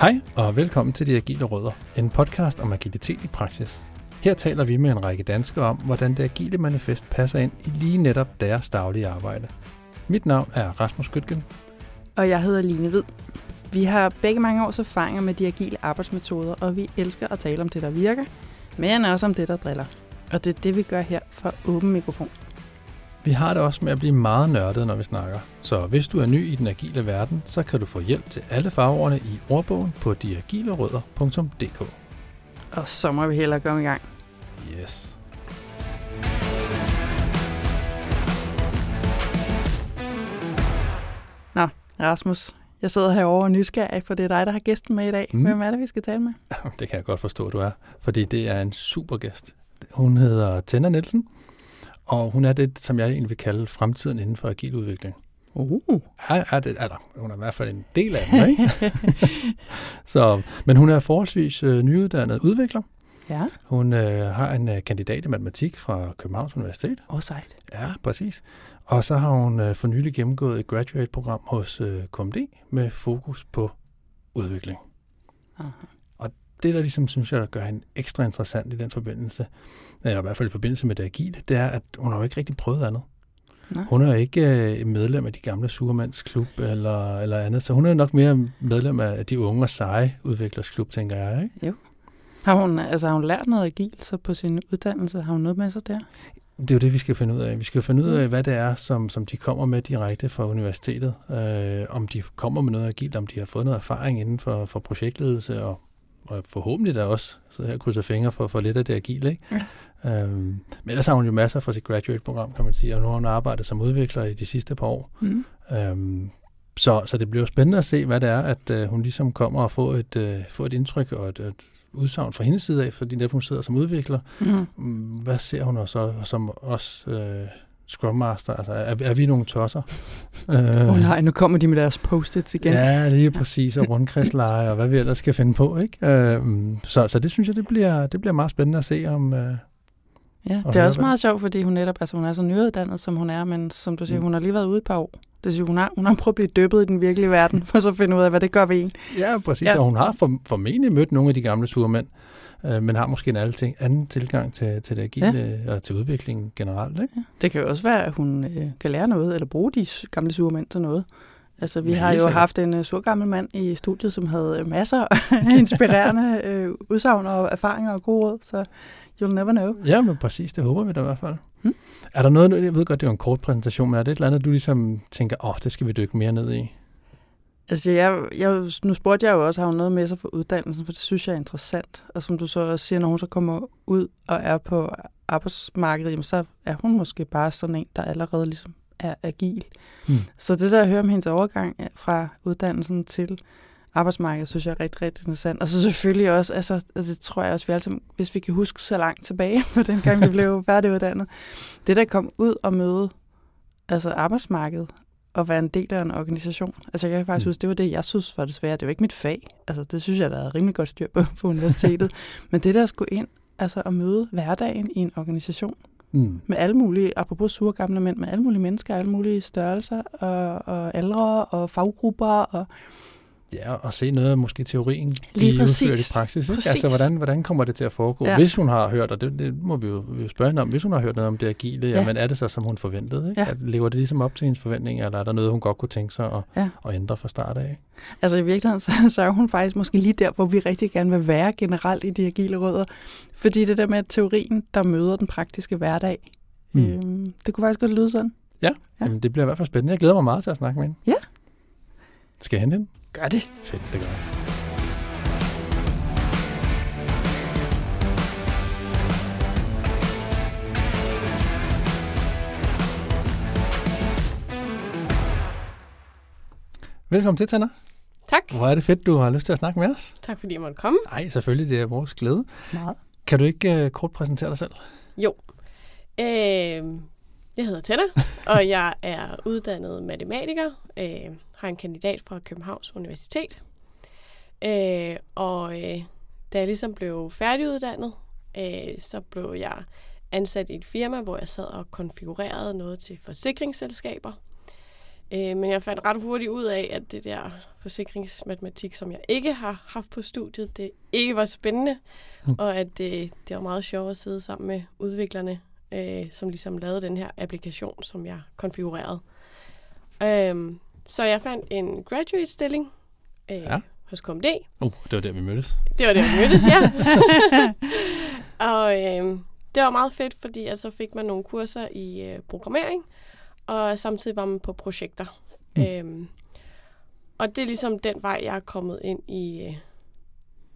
Hej og velkommen til De Agile Rødder, en podcast om agilitet i praksis. Her taler vi med en række danskere om, hvordan det agile manifest passer ind i lige netop deres daglige arbejde. Mit navn er Rasmus Gytgen. Og jeg hedder Line Hvid. Vi har begge mange års erfaringer med de agile arbejdsmetoder, og vi elsker at tale om det, der virker, men også om det, der driller. Og det er det, vi gør her fra Åben Mikrofon. Vi har det også med at blive meget nørdet, når vi snakker. Så hvis du er ny i den agile verden, så kan du få hjælp til alle farverne i ordbogen på diagilerødder.dk. Og så må vi hellere komme i gang. Yes. Nå, Rasmus, jeg sidder herovre og nysgerrig, for det er dig, der har gæsten med i dag. Mm. Hvem er det, vi skal tale med? Det kan jeg godt forstå, du er, fordi det er en super gæst. Hun hedder Tenna Nielsen, og hun er det, som jeg egentlig vil kalde fremtiden inden for agil udvikling. Uh. Er, er det, er der, hun er i hvert fald en del af den, ikke? så, men hun er forholdsvis øh, nyuddannet udvikler. Ja, Hun øh, har en øh, kandidat i matematik fra Københavns Universitet. og sejt. Ja, præcis. Og så har hun øh, for nylig gennemgået et graduate-program hos øh, KMD med fokus på udvikling. Aha. Det, der ligesom synes jeg, gør hende ekstra interessant i den forbindelse, eller i hvert fald i forbindelse med det agile, det er, at hun har jo ikke rigtig prøvet andet. Nå. Hun er jo ikke øh, medlem af de gamle Surmands klub eller, eller andet, så hun er nok mere medlem af de unge og seje udviklersklub, tænker jeg. Ikke? Har hun, altså, har hun lært noget agilt så på sin uddannelse? Har hun noget med sig der? Det er jo det, vi skal finde ud af. Vi skal finde ud af, hvad det er, som, som de kommer med direkte fra universitetet. Øh, om de kommer med noget agilt, om de har fået noget erfaring inden for, for projektledelse, og, og forhåbentlig da også sidde her og krydse fingre for, for lidt af det agile. Ikke? Ja. Øhm, men ellers har hun jo masser fra sit graduate-program, kan man sige, og nu har hun arbejdet som udvikler i de sidste par år. Mm. Øhm, så, så det bliver jo spændende at se, hvad det er, at øh, hun ligesom kommer og får et, øh, får et indtryk og et, et udsagn fra hendes side af, fordi netop hun sidder som udvikler. Mm. Mm, Hvad ser hun også som os øh, Scrum Master? Altså, er, er vi nogle tosser? Åh Øh, oh, nej, nu kommer de med deres post-its igen. Ja, lige præcis, og rundkredsleje, og hvad vi ellers skal finde på, ikke? Øh, så, så det synes jeg, det bliver, det bliver meget spændende at se, om... Øh, Ja, det er også meget sjovt, fordi hun netop, altså hun er så nyuddannet, som hun er, men som du siger, Mm. hun har lige været ude et par år. Det siger, hun har, hun har prøvet at blive dyppet i den virkelige verden, for så at finde ud af, hvad det gør ved en. ja, præcis, Ja. ja. og hun har for, formentlig mødt nogle af de gamle surmænd, øh, men har måske en anden, ting, anden tilgang til, til det agile, ja. og til udviklingen generelt, ikke? Det kan jo også være, at hun øh, kan lære noget, eller bruge de gamle surmænd til noget. Altså, vi Ja, ja, har jo sikkert. haft en uh, surgammel mand i studiet, som havde øh, masser af inspirerende øh, udsagn og erfaringer og gode råd, så you'll never know. Ja, men præcis, det håber vi da i hvert fald. Mm. Er der noget, jeg ved godt, det er en kort præsentation, men er det et eller andet, du ligesom tænker, åh, oh, det skal vi dykke mere ned i? Altså, jeg, jeg, nu spurgte jeg jo også, har hun noget med sig for uddannelsen, for det synes jeg er interessant. Og som du så også siger, når hun så kommer ud og er på arbejdsmarkedet, jamen, så er hun måske bare sådan en, der allerede ligesom er agil. Mm. Så det der at høre om hendes overgang fra uddannelsen til arbejdsmarkedet, synes jeg er rigtig, rigtig interessant. Og så selvfølgelig også, altså, altså det tror jeg også, vi alle sammen, hvis vi kan huske så langt tilbage, på den gang vi blev færdiguddannet, det der kom ud og møde altså arbejdsmarkedet, og være en del af en organisation. Altså jeg kan faktisk Mm. huske, det var det, jeg synes var det svære. Det var ikke mit fag. Altså det synes jeg, der er rimelig godt styr på på universitetet. Men det der at skulle ind altså at møde hverdagen i en organisation, Mm. med alle mulige, apropos sure gamle mænd, med alle mulige mennesker, alle mulige størrelser og, og aldre og faggrupper. Og, Ja, og se noget af måske teorien Lige blive udført i praksis. Ikke? Præcis. Altså, hvordan, hvordan kommer det til at foregå? Ja. Hvis hun har hørt, og det, det må vi jo, vi jo spørge hende om, hvis hun har hørt noget om det agile, Ja. ja. jamen er det så, som hun forventede? Ikke? Ja. At, lever det ligesom op til hendes forventninger, eller er der noget, hun godt kunne tænke sig at, Ja. at ændre fra start af? altså i virkeligheden, så, så er hun faktisk måske lige der, hvor vi rigtig gerne vil være generelt i de agile rødder. Fordi det der med teorien, der møder den praktiske hverdag, mm. Øhm, det kunne faktisk godt lyde sådan. Ja, Ja. ja. Jamen, det bliver i hvert fald spændende. Jeg glæder mig meget til at snakke med hende. Ja. Skal jeg hente hende? Gør det. Fedt, det gør jeg. Velkommen til, Tanner. Tak. Hvor er det fedt, du har lyst til at snakke med os. Tak fordi jeg måtte komme. Nej, selvfølgelig, det er vores glæde. Meget. Kan du ikke uh, kort præsentere dig selv? Jo. Øh, jeg hedder Tenna, og jeg er uddannet matematiker. Øh, har en kandidat fra Københavns Universitet. Øh, og øh, da jeg ligesom blev færdiguddannet, øh, så blev jeg ansat i et firma, hvor jeg sad og konfigurerede noget til forsikringsselskaber. Øh, men jeg fandt ret hurtigt ud af, at det der forsikringsmatematik, som jeg ikke har haft på studiet, det ikke var spændende, mm. og at det, det var meget sjovt at sidde sammen med udviklerne, øh, som ligesom lavede den her applikation, som jeg konfigurerede. Øh, så jeg fandt en graduate-stilling øh, ja. hos KMD. Uh, det var der, vi mødtes. Det var der, vi mødtes, ja. og øh, det var meget fedt, fordi at så fik man nogle kurser i øh, programmering, og samtidig var man på projekter. Mm. Øhm, og det er ligesom den vej, jeg er kommet ind i øh,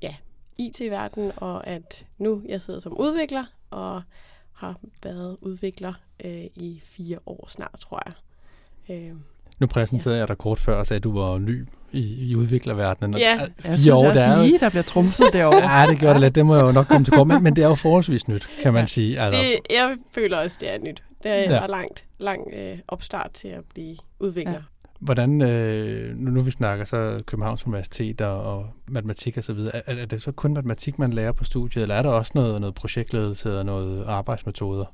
ja, IT-verdenen, og at nu jeg sidder som udvikler, og har været udvikler øh, i fire år snart, tror jeg. Øh, nu præsenterede ja. jeg dig kort før og sagde, at du var ny i, i udviklerverdenen. Ja, fire jeg synes år, også der er lige, der bliver trumfet derovre. ja, det gjorde det lidt. Det må jeg jo nok komme til kort. Men, men det er jo forholdsvis nyt, kan man ja. sige. Altså. Det, jeg føler også, det er nyt. Det er ja. langt, lang øh, opstart til at blive udvikler. Ja. Hvordan, øh, nu, nu vi snakker så Københavns Universitet og, og matematik og så videre, er, er det så kun matematik, man lærer på studiet, eller er der også noget, noget projektledelse og noget arbejdsmetoder?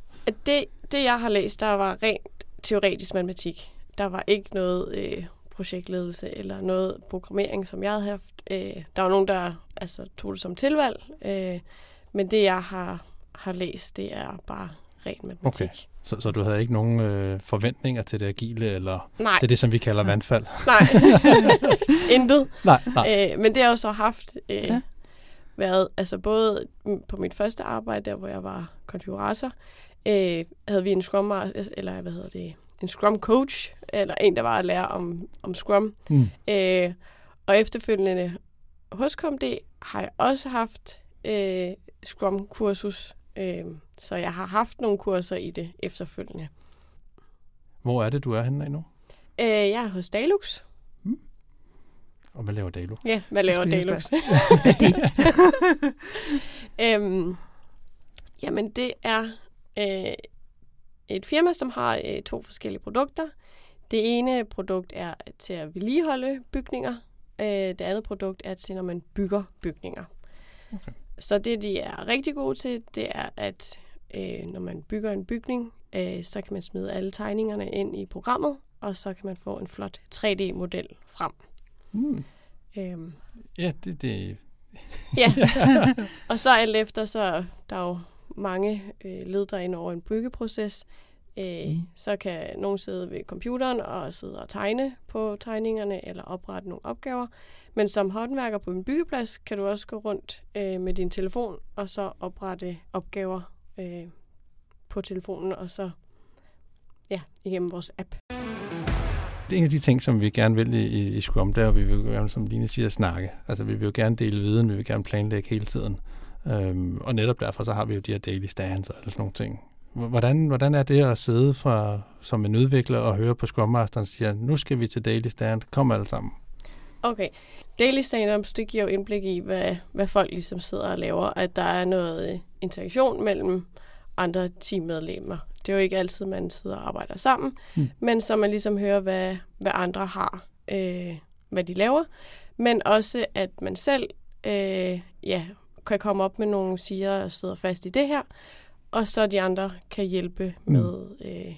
Det, det, jeg har læst, der var rent teoretisk matematik. Der var ikke noget øh, projektledelse eller noget programmering, som jeg havde haft. Øh, der var nogen, der altså, tog det som tilvalg, øh, men det, jeg har, har læst, det er bare ren matematik. Okay. Så, så du havde ikke nogen øh, forventninger til det agile, eller nej. til det, som vi kalder vandfald? Nej, intet. Nej, nej. Øh, men det har jeg jo så haft øh, ja. været, altså både på mit første arbejde, der hvor jeg var konfigurator, øh, havde vi en Scrum, eller hvad hedder det, en Scrum coach, eller en, der var at lære om, om Scrum. Mm. Øh, og efterfølgende hos KMD har jeg også haft øh, Scrum-kursus, øh, så jeg har haft nogle kurser i det efterfølgende. Hvor er det, du er henne nu? Øh, jeg er hos Dalux. Mm. Og hvad laver Dalux? Ja, hvad laver Dalux? øhm, jamen, det er øh, et firma, som har øh, to forskellige produkter. Det ene produkt er til at vedligeholde bygninger. Øh, det andet produkt er til, når man bygger bygninger. Okay. Så det, de er rigtig gode til, det er, at øh, når man bygger en bygning, øh, så kan man smide alle tegningerne ind i programmet, og så kan man få en flot 3D-model frem. Mm. Øhm. Ja, det... det... ja, og så alt efter, så der er jo mange øh, led derinde over en byggeproces. Øh, mm. Så kan nogen sidde ved computeren og sidde og tegne på tegningerne eller oprette nogle opgaver. Men som håndværker på en byggeplads kan du også gå rundt øh, med din telefon og så oprette opgaver øh, på telefonen og så ja, igennem vores app. Det er en af de ting, som vi gerne vil i, i Scrum, der vi vil gerne, som Line siger, snakke. Altså vi vil jo gerne dele viden, vi vil gerne planlægge hele tiden. Øhm, og netop derfor så har vi jo de her daily stands og sådan nogle ting. Hvordan, hvordan er det at sidde fra, som en udvikler og høre på Scrum Masteren siger, nu skal vi til daily stand, kom alle sammen. Okay. Daily stand-ups, det giver jo indblik i, hvad, hvad folk ligesom sidder og laver, at der er noget øh, interaktion mellem andre teammedlemmer. Det er jo ikke altid, man sidder og arbejder sammen, mm. men så man ligesom hører, hvad, hvad andre har, øh, hvad de laver, men også, at man selv øh, ja, kan komme op med nogle siger og sidder fast i det her, og så de andre kan hjælpe mm. med øh,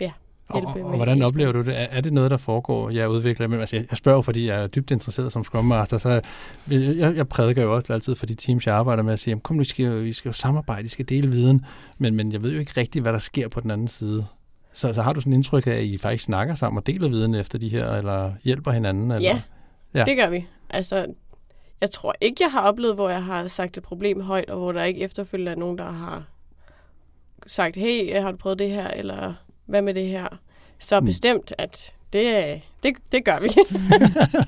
ja, hjælpe og, og, og hvordan oplever du det? Er, er det noget, der foregår, jeg udvikler? Men, altså, jeg, jeg spørger, fordi jeg er dybt interesseret som Scrum Master, så jeg, jeg, jeg prædiker jo også altid for de teams, jeg arbejder med, at sige, kom nu, vi skal, vi skal jo samarbejde, vi skal dele viden, men, men jeg ved jo ikke rigtigt, hvad der sker på den anden side. Så, så har du sådan indtryk af, at I faktisk snakker sammen og deler viden efter de her, eller hjælper hinanden? Eller? Ja, ja, det gør vi. Altså, jeg tror ikke, jeg har oplevet, hvor jeg har sagt et problem højt, og hvor der ikke efterfølgende er nogen, der har sagt, hey, har du prøvet det her, eller hvad med det her? Så mm. bestemt, at det, det, det gør vi.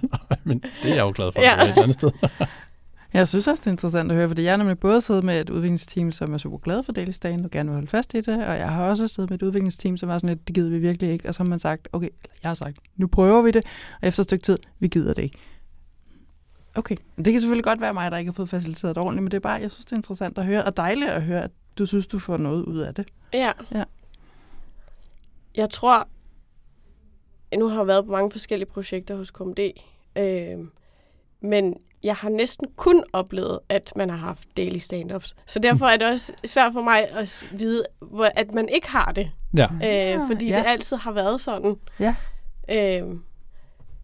Men det er jeg jo glad for, ja. et andet sted. jeg synes også, det er interessant at høre, fordi jeg har nemlig både siddet med et udviklingsteam, som er super glad for Daily og gerne vil holde fast i det, og jeg har også siddet med et udviklingsteam, som var sådan lidt, det gider vi virkelig ikke, og så har man sagt, okay, jeg har sagt, nu prøver vi det, og efter et stykke tid, vi gider det ikke. Okay, det kan selvfølgelig godt være mig, der ikke har fået faciliteret det ordentligt, men det er bare, jeg synes, det er interessant at høre, og dejligt at høre, at du synes, du får noget ud af det. Ja. ja. Jeg tror, nu har jeg været på mange forskellige projekter hos KMD, øh, men jeg har næsten kun oplevet, at man har haft daily stand-ups. Så derfor er det også svært for mig at vide, at man ikke har det. Ja. Øh, fordi ja. det altid har været sådan. Ja. Øh,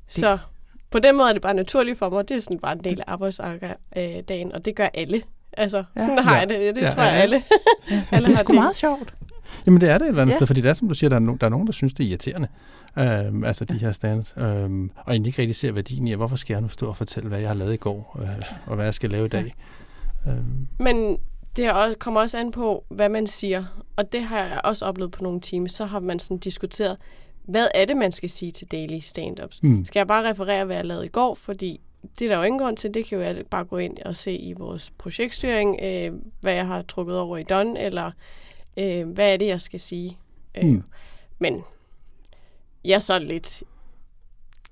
så på den måde er det bare naturligt for mig. Det er sådan bare en del af arbejdsdagen, og det gør alle. Altså, Ja. sådan har Ja. jeg det. Det Ja, tror jeg ja. alle. alle Det er sgu meget sjovt. Jamen det er det et eller andet Ja. sted, fordi det er som du siger, der er, no, der er nogen, der synes, det er irriterende. Øhm, altså de her stands. Øhm, og egentlig ikke rigtig ser værdien i, hvorfor skal jeg nu stå og fortælle, hvad jeg har lavet i går, øh, og hvad jeg skal lave i dag. Øhm, Men det også, kommer også an på, hvad man siger. Og det har jeg også oplevet på nogle timer. Så har man sådan diskuteret, hvad er det, man skal sige til daily stand-ups? mm, Skal jeg bare referere, hvad jeg lavede i går? Fordi det er der jo ingen grund til. Det kan jo bare gå ind og se i vores projektstyring, øh, hvad jeg har trukket over i Don, eller øh, hvad er det, jeg skal sige. Øh, Mm. Men jeg er så lidt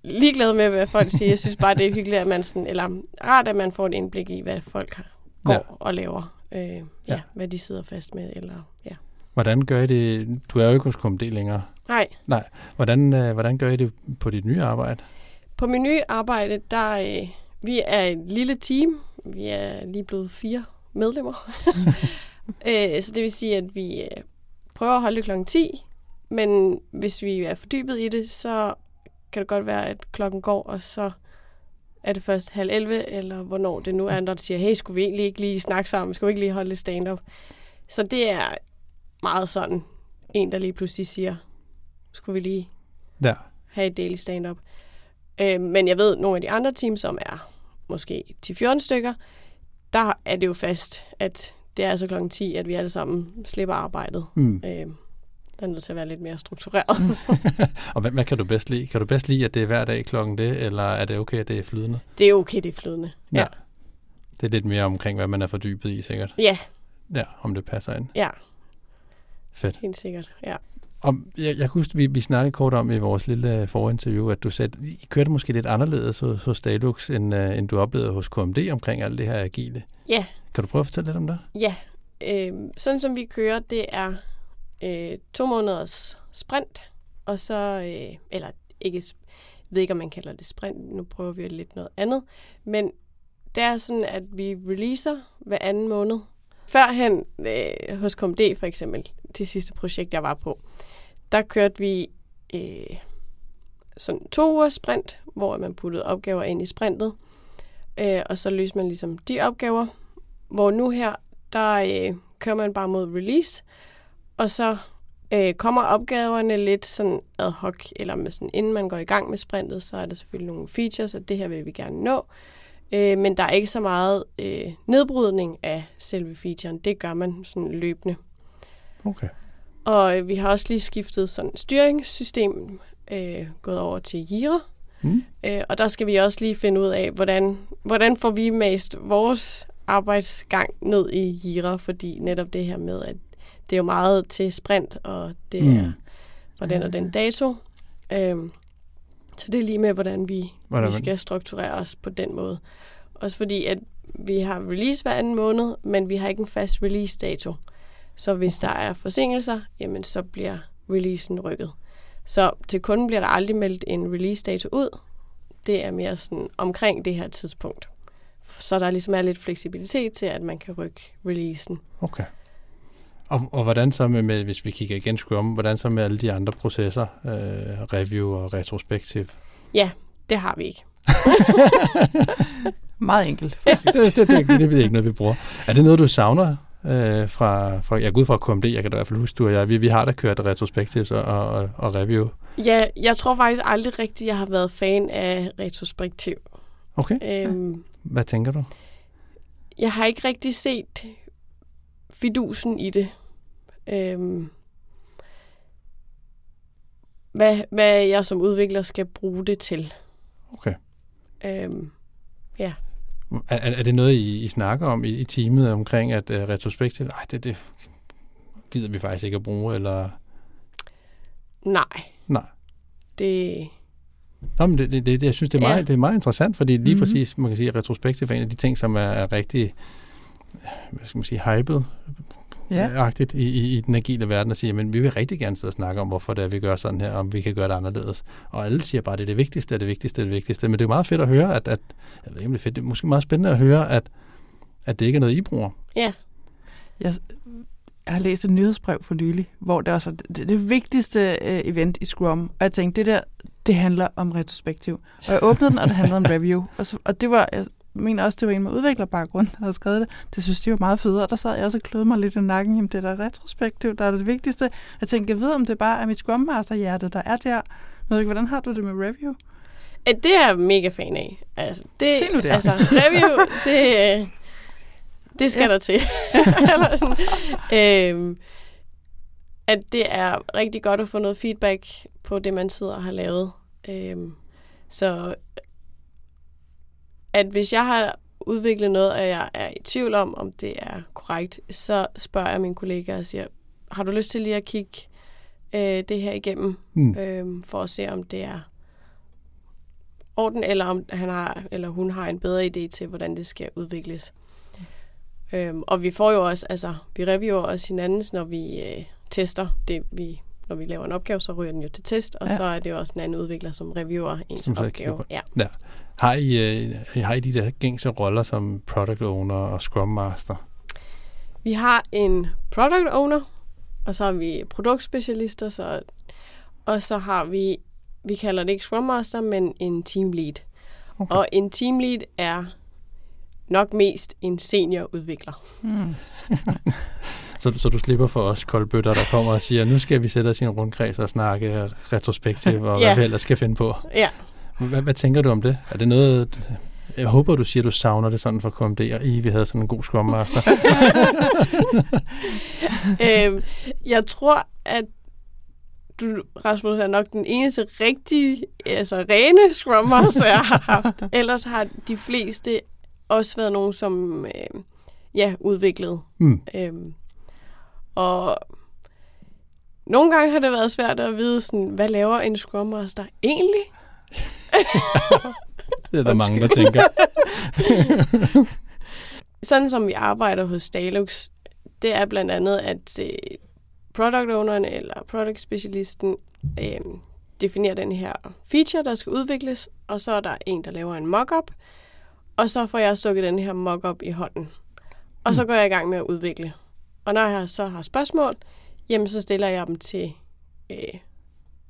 ligeglad med, hvad folk siger. Jeg synes bare, det er hyggeligt, at man sådan, eller rart, at man får et indblik i, hvad folk går Ja. og laver. Øh, Ja. ja, hvad de sidder fast med, eller ja. Hvordan gør I det? Du er jo ikke hos KMD længere. Nej, Hvordan, øh, hvordan gør I det på dit nye arbejde? På min nye arbejde, der øh, vi er et lille team. Vi er lige blevet fire medlemmer. øh, så det vil sige, at vi øh, prøver at holde klokken 10. Men hvis vi er fordybet i det, så kan det godt være, at klokken går, og så er det først halv 11, eller hvornår det nu er, når de siger, hey, skulle vi egentlig ikke lige snakke sammen? Skulle vi ikke lige holde lidt stand-up? Så det er meget sådan en, der lige pludselig siger, skulle vi lige Der. have et daily stand-up. Øh, men jeg ved, nogle af de andre teams, som er måske 10-14 stykker, der er det jo fast, at det er altså klokken 10, at vi alle sammen slipper arbejdet. Mm. Øh, der er nødt til at være lidt mere struktureret. Og hvad, hvad kan du bedst lide? Kan du bedst lide, at det er hver dag klokken det, eller er det okay, at det er flydende? det er okay, det er flydende. Ja. Det er lidt mere omkring, hvad man er fordybet i, sikkert. Ja, Ja, om det passer ind. ja, Fedt. helt sikkert. Ja. Og jeg, jeg kan huske, vi, vi snakkede kort om i vores lille øh, forinterview, at du sagde, at I kørte måske lidt anderledes hos, hos Stalux, end, uh, end du oplevede hos KMD omkring alt det her agile. Ja. Kan du prøve at fortælle lidt om det? Ja, øh, sådan som vi kører, det er øh, to måneders sprint, og så, øh, eller ikke, jeg ved ikke, om man kalder det sprint, nu prøver vi lidt noget andet, men det er sådan, at vi releaser hver anden måned. Førhen øh, hos KMD for eksempel, det sidste projekt, jeg var på, der kørte vi øh, sådan to uger sprint, hvor man puttede opgaver ind i sprintet, øh, og så løste man ligesom de opgaver, hvor nu her, der øh, kører man bare mod release, og så øh, kommer opgaverne lidt sådan ad hoc, eller med sådan, inden man går i gang med sprintet, så er der selvfølgelig nogle features, og det her vil vi gerne nå. Øh, men der er ikke så meget øh, nedbrydning af selve featuren. Det gør man sådan løbende. Okay. Og øh, vi har også lige skiftet sådan styringssystem, øh, gået over til Jira. Mm. Øh, og der skal vi også lige finde ud af, hvordan, hvordan får vi mest vores arbejdsgang ned i Jira, fordi netop det her med, at det er jo meget til sprint, og det Mm. er den og den dato. Øhm, så det er lige med, hvordan vi, Hvordan- vi skal strukturere os på den måde. Også fordi, at vi har release hver anden måned, men vi har ikke en fast release-dato. Så hvis der er forsinkelser, jamen så bliver releasen rykket. Så til kunden bliver der aldrig meldt en release-dato ud. Det er mere sådan omkring det her tidspunkt. Så der ligesom er lidt fleksibilitet til, at man kan rykke releasen. Okay. Og, og hvordan så med, med, hvis vi kigger igen Scrum, hvordan så med alle de andre processer, øh, review og retrospektiv? Det har vi ikke. Meget enkelt. det, det, det, det, det ved jeg ikke noget, vi bruger. Er det noget, du savner øh, fra, fra, jeg går ud fra KMD, jeg kan da i hvert fald huske, du og jeg, vi, vi har da kørt retrospektivs og, og, og review. Ja, jeg tror faktisk aldrig rigtigt, jeg har været fan af retrospektiv. Okay, Øhm, hvad tænker du? jeg har ikke rigtig set fidusen i det. Øhm, hvad, hvad jeg som udvikler skal bruge det til. Okay. Øhm, Er, er, er det noget, I, I snakker om i, i teamet omkring, at uh, retrospektiv, ej, det, det gider vi faktisk ikke at bruge, eller... nej, Nej. det... Nå, men det, det, det, jeg synes, det er, Ja. meget, det er meget interessant, fordi lige Mhm. mm-hmm. præcis, man kan sige, at retrospektiv er en af de ting, som er, er rigtig, hvad skal man sige, hyped Ja. agtigt i, i, i den agile verden og siger, men vi vil rigtig gerne sidde og snakke om, hvorfor det er, vi gør sådan her, om vi kan gøre det anderledes. Og alle siger bare, det er det vigtigste, det er det vigtigste, det er det vigtigste. Men det er jo meget fedt at høre, at, at jeg ved ikke, om det er fedt, det er måske meget spændende at høre, at, at det ikke er noget, I bruger. Jeg, jeg har læst et nyhedsbrev for nylig, hvor det også var det, det vigtigste øh, event i Scrum. Og jeg tænkte, det der, det handler om retrospektiv. Og jeg åbnede den, og det handlede om review. Og, så, og det var, jeg mener også, det var en med udviklerbaggrund, der havde skrevet det. Det synes de var meget federe. Og der sad jeg også og kløede mig lidt i nakken. Jamen, det der retrospektiv, der er det vigtigste. Jeg tænkte, jeg ved, om det bare er mit Scrum hjerte, der er der. Jeg ved ikke, hvordan har du det med review? Det er jeg mega fan af. Altså, det, Se nu der. Altså, review, det, øh, det skal Ja. der til. Eller sådan, øhm, at det er rigtig godt at få noget feedback på det, man sidder og har lavet. Øhm, så at hvis jeg har udviklet noget, og jeg er i tvivl om, om det er korrekt, så spørger jeg mine kollegaer og siger, har du lyst til lige at kigge øh, det her igennem, Mm. øhm, for at se, om det er orden, eller om han har, eller hun har en bedre idé til, hvordan det skal udvikles. Øhm, og vi får jo også, altså, vi reviewer også hinandens, når vi øh, tester det, vi, når vi laver en opgave, så ryger den jo til test, og Ja. så er det jo også en anden udvikler, som reviewer ens Som opgave. Ja. Ja. Har I, øh, har I de der gængse roller som product owner og scrum master? Vi har en product owner, og så har vi produktspecialister, så, og så har vi, vi kalder det ikke Scrum Master, men en team lead. Okay. Okay. Og en team lead er nok mest en seniorudvikler. Mm. Så, så du slipper for os koldbøtter, der kommer og siger, nu skal vi sætte os i en rundkreds og snakke retrospektiv, og Ja. hvad vi ellers skal finde på. Ja, Hvad, hvad tænker du om det? Er det noget... Jeg håber, du siger, du savner det sådan for KMD, og I, vi havde sådan en god Scrum Master. øhm, jeg tror, at du, Rasmus, er nok den eneste rigtige, altså rene Scrum Master, jeg har haft. Ellers har de fleste også været nogen, som øh, ja, udviklet Mm. Øhm, og nogle gange har det været svært at vide, sådan, hvad laver en Scrum Master egentlig? Det er der mange, der tænker. Sådan som vi arbejder hos Stalux, det er blandt andet, at øh, product owneren eller product specialisten øh, definerer den her feature, der skal udvikles, og så er der en, der laver en mock-up, og så får jeg stukket den her mock-up i hånden. Og så går jeg i gang med at udvikle. Og når jeg så har spørgsmål, jamen så stiller jeg dem til øh,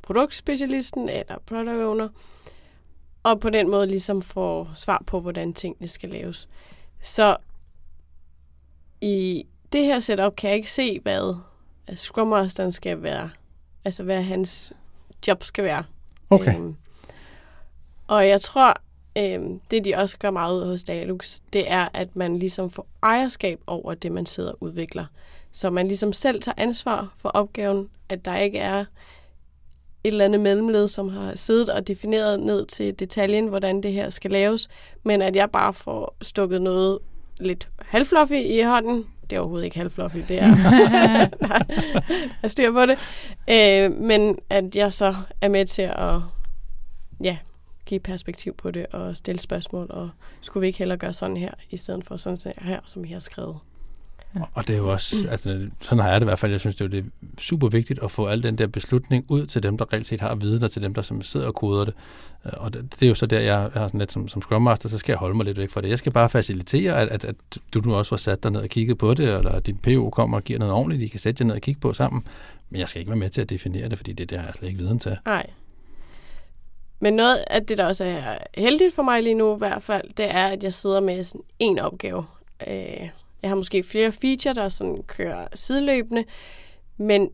produktspecialisten eller product owner, og på den måde ligesom får svar på, hvordan tingene skal laves. Så i det her setup kan jeg ikke se, hvad Scrum Masteren skal være, altså hvad hans job skal være. Okay. Øhm, og jeg tror, øhm, det de også gør meget ud hos Dalux, det er, at man ligesom får ejerskab over det, man sidder og udvikler. Så man ligesom selv tager ansvar for opgaven, at der ikke er et eller andet mellemled, som har siddet og defineret ned til detaljen, hvordan det her skal laves, men at jeg bare får stukket noget lidt halvfluffy i hånden. Det er overhovedet ikke halvfluffy, det er Nej, jeg styr på det. Øh, men at jeg så er med til at ja, give perspektiv på det og stille spørgsmål, og skulle vi ikke hellere gøre sådan her, i stedet for sådan her, som I har skrevet. Og det er jo også, altså sådan har jeg det i hvert fald, jeg synes det er, jo, det er super vigtigt at få al den der beslutning ud til dem, der reelt set har viden, og til dem, der som sidder og koder det. Øh, Og det, det er jo så der, jeg har sådan lidt som, som Scrum Master, så skal jeg holde mig lidt væk fra det. Jeg skal bare facilitere, at, at, at du nu også får sat dig ned og kigget på det, eller din PO kommer og giver noget ordentligt, I kan sætte jer ned og kigge på sammen. Men jeg skal ikke være med til at definere det, fordi det der har jeg slet ikke viden til. Nej. Men noget af det, der også er heldigt for mig lige nu i hvert fald, det er, at jeg sidder med sådan en opgave. Øh, jeg har måske flere feature, der sådan kører sideløbende, men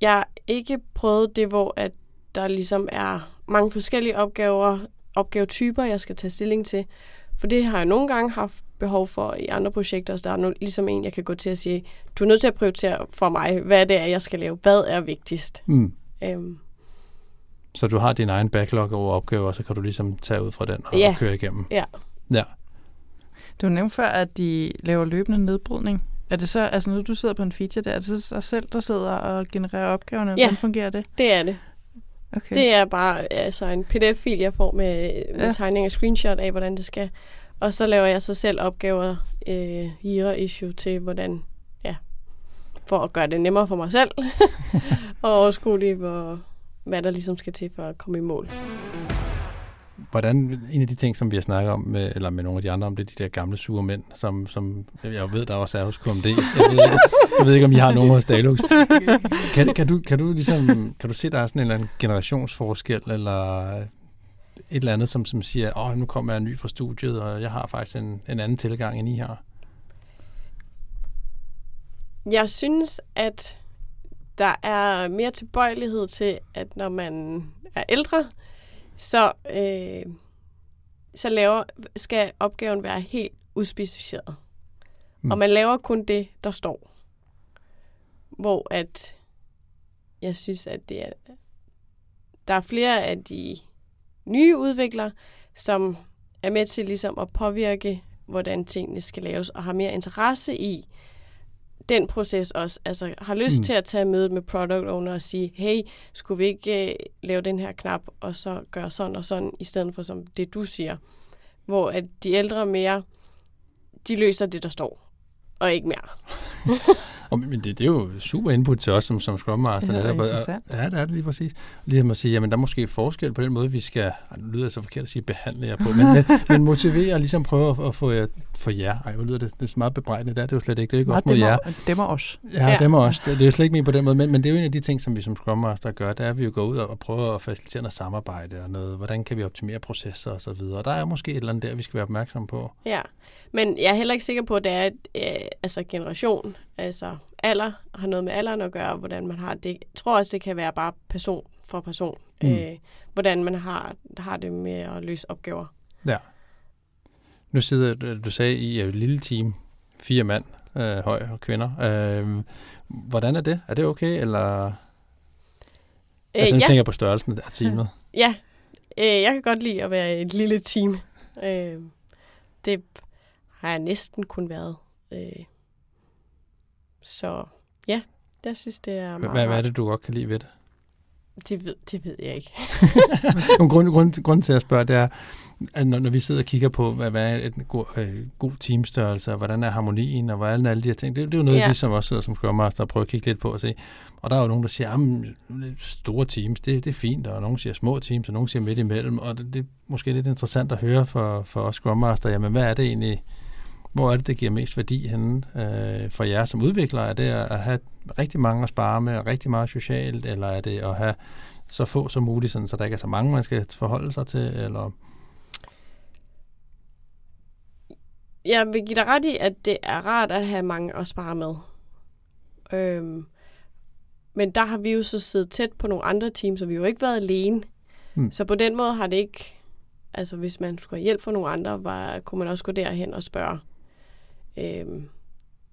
jeg har ikke prøvet det, hvor at der ligesom er mange forskellige opgaver, opgavetyper, jeg skal tage stilling til. For det har jeg nogle gange haft behov for i andre projekter, så der er nu ligesom en, jeg kan gå til og sige, du er nødt til at prioritere for mig, hvad det er, jeg skal lave. Hvad er vigtigst? Mm. Øhm, Så du har din egen backlog over opgaver, så kan du ligesom tage ud fra den og Ja. køre igennem. Ja. Ja. Du nævnte før, at de laver løbende nedbrydning. Er det så, altså når du sidder på en feature der, er det så dig selv, der sidder og genererer opgaverne? Ja. Hvordan fungerer det? det er det. Okay. Det er bare altså, en pdf-fil, jeg får med, med Ja. tegning og screenshot af, hvordan det skal. Og så laver jeg så selv opgaver øh, Jira issue til, hvordan, ja, for at gøre det nemmere for mig selv, og overskueligt, hvor, hvad der ligesom skal til for at komme i mål. hvordan en af de ting, som vi har snakket om, med, eller med nogle af de andre om, det er de der gamle sure mænd, som, som jeg ved, der også er hos KMD. Jeg ved ikke, jeg ved ikke om I har nogen hos Dalux. Kan, kan, du, kan, du ligesom, kan du se, der er sådan en eller anden generationsforskel, eller et eller andet, som, som siger, åh, nu kommer jeg ny fra studiet, og jeg har faktisk en, en anden tilgang, end I har? Jeg synes, at der er mere tilbøjelighed til, at når man er ældre, så, øh, så laver, skal opgaven være helt uspecificeret. Mm. Og man laver kun det, der står. Hvor at jeg synes, at det er, der er flere af de nye udviklere, som er med til ligesom at påvirke, hvordan tingene skal laves, og har mere interesse i, den proces også. Altså har lyst mm. til at tage mødet med product owner og sige, hey, skulle vi ikke uh, lave den her knap, og så gøre sådan og sådan, i stedet for som det, du siger. Hvor at de ældre mere, de løser det, der står, og ikke mere. Og, men det, det er jo super input til os som, som Scrum Master. Det er netop. interessant. Ja, det er det lige præcis. Lige at sige, jamen der er måske forskel på den måde, vi skal, ej, nu lyder det så forkert at sige behandle jer på, men, men, men motivere og ligesom prøve at, at få jer, for jer. Ej, hvor lyder det, det er meget bebrejdende, det er det jo slet ikke. Det er ikke også mod jer. det må os. Ja, ja. det må også. Det, det er jo slet ikke mere på den måde, men, men det er jo en af de ting, som vi som Scrum Master gør, det er, at vi jo går ud og, og prøver at facilitere noget samarbejde og noget, hvordan kan vi optimere processer og så videre. Og der er måske et eller andet der, vi skal være opmærksom på. Ja, men jeg er heller ikke sikker på, at det er et, øh, altså generation, altså alder, har noget med alderen at gøre, hvordan man har det. Jeg tror også, det kan være bare person for person, mm. øh, hvordan man har, har det med at løse opgaver. Ja. Nu sidder du sagde I er et lille team, fire mand, øh, høj og kvinder. Øh, hvordan er det? Er det okay, eller... Øh, altså, nu ja. tænker på størrelsen af teamet. Ja, øh, jeg kan godt lide at være et lille team. Øh, det har jeg næsten kun været. Øh, så ja, jeg synes, det er meget Hvad, hvad er det, du godt kan lide ved det? Det ved, det ved jeg ikke. Grund, grund, grund til at spørge, det er, at når, når vi sidder og kigger på, hvad, hvad er en god, øh, god teamstørrelse, og hvordan er harmonien, og hvordan er alle de her ting, det, det er jo noget, Ja. ja. vi som også sidder som Scrum Master og prøver at kigge lidt på og se. Og der er jo nogen, der siger, at store teams, det, det er fint, og nogen siger små teams, og nogen siger midt imellem, og det, det er måske lidt interessant at høre for, for os Scrum Master, jamen hvad er det egentlig, hvor er det, det giver mest værdi henne øh, for jer som udviklere? Er det at, have rigtig mange at spare med, og rigtig meget socialt, eller er det at have så få som muligt, sådan, så der ikke er så mange, man skal forholde sig til, eller... Jeg vil give dig ret i, at det er rart at have mange at spare med. Øhm, men der har vi jo så siddet tæt på nogle andre teams, så vi har jo ikke været alene. Mm. Så på den måde har det ikke... Altså, hvis man skulle have hjælp fra nogle andre, var, kunne man også gå derhen og spørge. Øhm,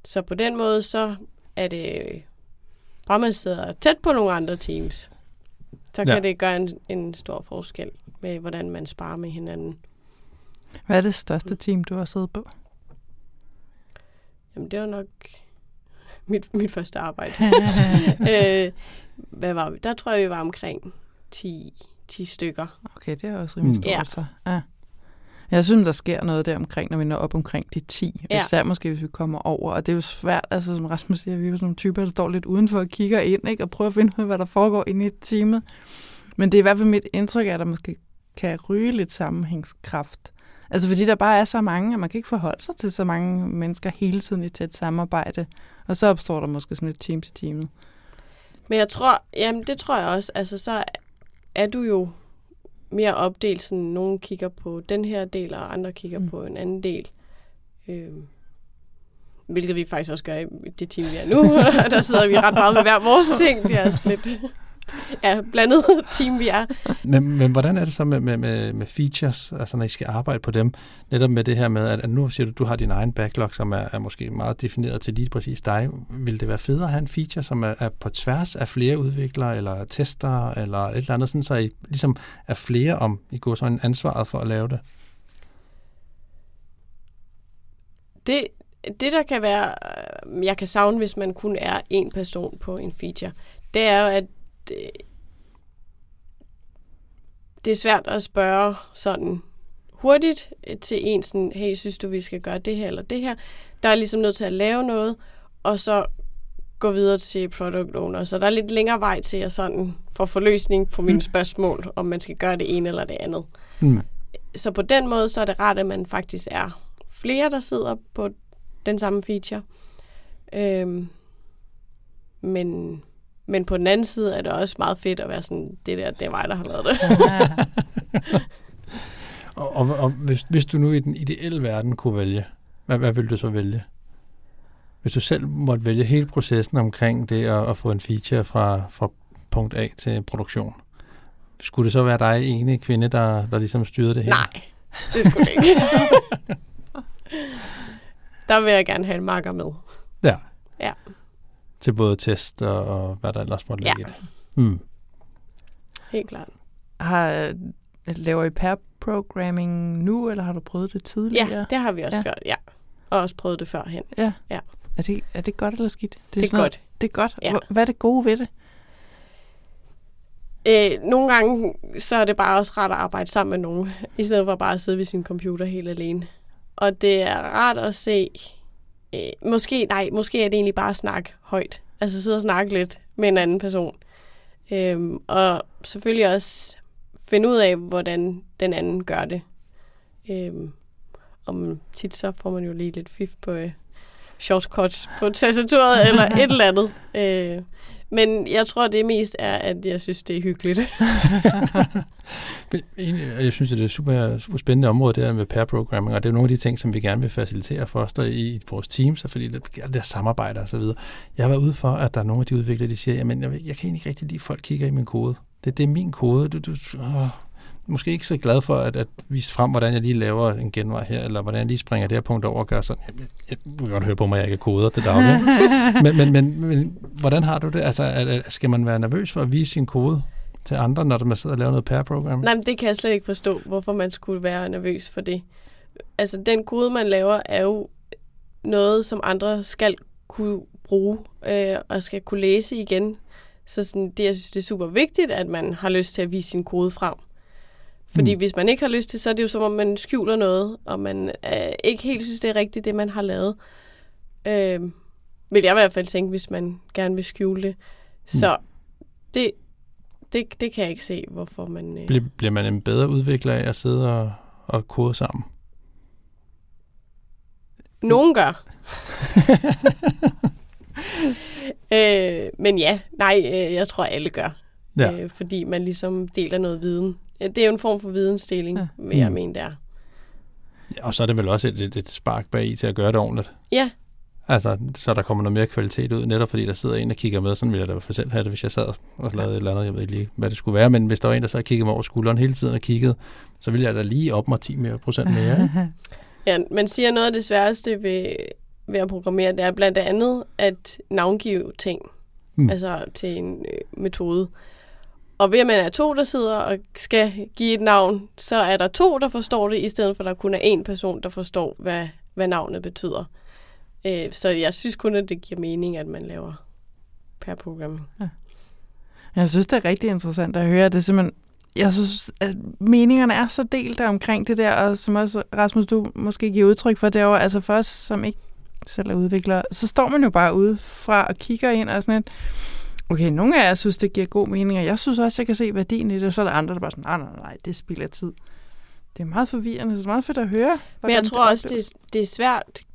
så på den måde, så er det bare man sidder tæt på nogle andre teams. Så kan Ja. det gøre en, en stor forskel med, hvordan man sparer med hinanden. Hvad er det største team, du har siddet på? Jamen, det var nok mit, mit første arbejde. øh, hvad var vi? Der tror jeg, vi var omkring 10, 10 stykker. Okay, det er også rimelig Mm. stort. Ja. Så. Ja. Jeg synes, der sker noget der omkring, når vi når op omkring de 10. Ja. Især måske, hvis vi kommer over. Og det er jo svært, altså som Rasmus siger, vi er jo sådan nogle typer, der står lidt udenfor og kigger ind, ikke? og prøver at finde ud af, hvad der foregår inde i teamet. Men det er i hvert fald mit indtryk, at der måske kan ryge lidt sammenhængskraft. Altså fordi der bare er så mange, og man kan ikke forholde sig til så mange mennesker hele tiden i tæt samarbejde. Og så opstår der måske sådan et team til teamet. Men jeg tror, jamen det tror jeg også, altså så er du jo mere opdelt, sådan nogen kigger på den her del, og andre kigger Mm. på en anden del. Øhm, hvilket vi faktisk også gør i det team, vi er nu. der sidder vi ret meget med hver vores ting. Det er sådan lidt ja, blandet team, vi er. Men, men hvordan er det så med, med, med, med features, altså når I skal arbejde på dem, netop med det her med, at, at nu siger du, du har din egen backlog, som er, er måske meget defineret til lige præcis dig. Vil det være federe at have en feature, som er, er på tværs af flere udviklere, eller testere, eller et eller andet, sådan, så I ligesom er flere om, I går sådan ansvaret for at lave det? Det, det, der kan være, øh, jeg kan savne, hvis man kun er en person på en feature, det er jo, at øh, det er svært at spørge sådan hurtigt til en sådan, hey, synes du, vi skal gøre det her eller det her? Der er ligesom nødt til at lave noget, og så gå videre til product owner. Så der er lidt længere vej til at sådan få forløsning på mine spørgsmål, om man skal gøre det ene eller det andet. Hmm. så på den måde, så er det rart, at man faktisk er flere, der sidder på den samme feature. Øhm, men, men på den anden side er det også meget fedt at være sådan, det der, det er mig, der har lavet det. og, og, og hvis, hvis du nu i den ideelle verden kunne vælge, hvad, hvad vil du så vælge? Hvis du selv måtte vælge hele processen omkring det at, at få en feature fra, fra punkt A til produktion, skulle det så være dig ene kvinde, der, der ligesom styrede det her? Nej, det skulle det ikke. der vil jeg gerne have en marker med. Ja. Ja. Til både test og, og hvad der ellers måtte ligge Ja. i det. Hmm. Helt klart. Har, laver I pair programming nu, eller har du prøvet det tidligere? Ja, det har vi også Ja. ja. gjort, ja. Og også prøvet det førhen. ja. Ja. Er det, er det godt eller skidt? Det er sådan noget- godt. Det er godt. Ja. Hvad er det gode ved det? Øh, nogle gange, så er det bare også rart at arbejde sammen med nogen, i stedet for bare at sidde ved sin computer helt alene. Og det er rart at se, øh, måske, nej, måske er det egentlig bare at snakke højt. Altså sidde og snakke lidt med en anden person. Øhm, og selvfølgelig også finde ud af, hvordan den anden gør det. Øhm, om tit så får man jo lige lidt fif på øh, shortcuts på tastaturet eller et eller andet. Øh, men jeg tror, det mest er, at jeg synes, det er hyggeligt. Men Jeg synes, det er et super, super spændende område, det her med pair programming, og det er nogle af de ting, som vi gerne vil facilitere for os der i vores teams, og fordi det, det der samarbejde og så videre. Jeg har været ude for, at der er nogle af de udviklere, der siger, jamen, jeg, jeg kan egentlig ikke rigtig lide, at folk kigger i min kode. Det, det er min kode. Du, du, åh, måske ikke så glad for at, at vise frem, hvordan jeg lige laver en genvej her, eller hvordan jeg lige springer det her punkt over og gør sådan. Jeg, jeg, jeg kan godt høre på mig, at jeg ikke er koder til daglig. men, men, men, men, hvordan har du det? Altså, skal man være nervøs for at vise sin kode til andre, når man sidder og laver noget pair program? Nej, men det kan jeg slet ikke forstå, hvorfor man skulle være nervøs for det. Altså, den kode, man laver, er jo noget, som andre skal kunne bruge øh, og skal kunne læse igen. Så sådan, det, jeg synes, det er super vigtigt, at man har lyst til at vise sin kode frem. Fordi Mm. mm. hvis man ikke har lyst til, så er det jo som om, man skjuler noget, og man øh, ikke helt synes, det er rigtigt, det man har lavet. Øh, vil jeg i hvert fald tænke, hvis man gerne vil skjule det. Så det, det, det kan jeg ikke se, hvorfor man... Øh... Bliver, bliver man en bedre udvikler af at sidde og, og kode sammen? Nogen gør. øh, men ja, nej, øh, jeg tror alle gør. Ja. Øh, fordi man ligesom deler noget viden. Ja, Det er jo en form for vidensdeling, Ja. vil jeg Mm. mene, det er. ja. Og så er det vel også et, et, et spark bag i til at gøre det ordentligt. Ja, Altså, så der kommer noget mere kvalitet ud, netop fordi der sidder en, der kigger med. Sådan ville jeg da i hvert fald selv have det, hvis jeg sad og lavede et eller andet. Jeg ved ikke lige, hvad det skulle være, men hvis der var en, der sad og kiggede mig over skulderen hele tiden og kiggede, så ville jeg da lige op mig 10 mere procent mere. Ikke? ja, man siger noget af det sværeste ved, ved at programmere, det er blandt andet at navngive ting. Mm. Mm. Altså til en øh, metode. Og ved at man er to, der sidder og skal give et navn, så er der to, der forstår det, i stedet for at der kun er én person, der forstår, hvad, hvad navnet betyder. Øh, så jeg synes kun, at det giver mening, at man laver per program. Jeg synes, det er rigtig interessant at høre. Det er simpelthen, jeg synes, at meningerne er så delt omkring det der, og som også Rasmus, du måske giver udtryk for, det altså for os, som ikke selv er udviklere, så står man jo bare ude fra og kigger ind og sådan et, okay, nogle af jer synes, det giver god mening, og jeg synes også, jeg kan se værdien i det, og så er der andre, der bare sådan, nej, nej, nej, det spilder tid. Det er meget forvirrende, så det er meget fedt at høre. Men jeg tror også, opleves. det, det er svært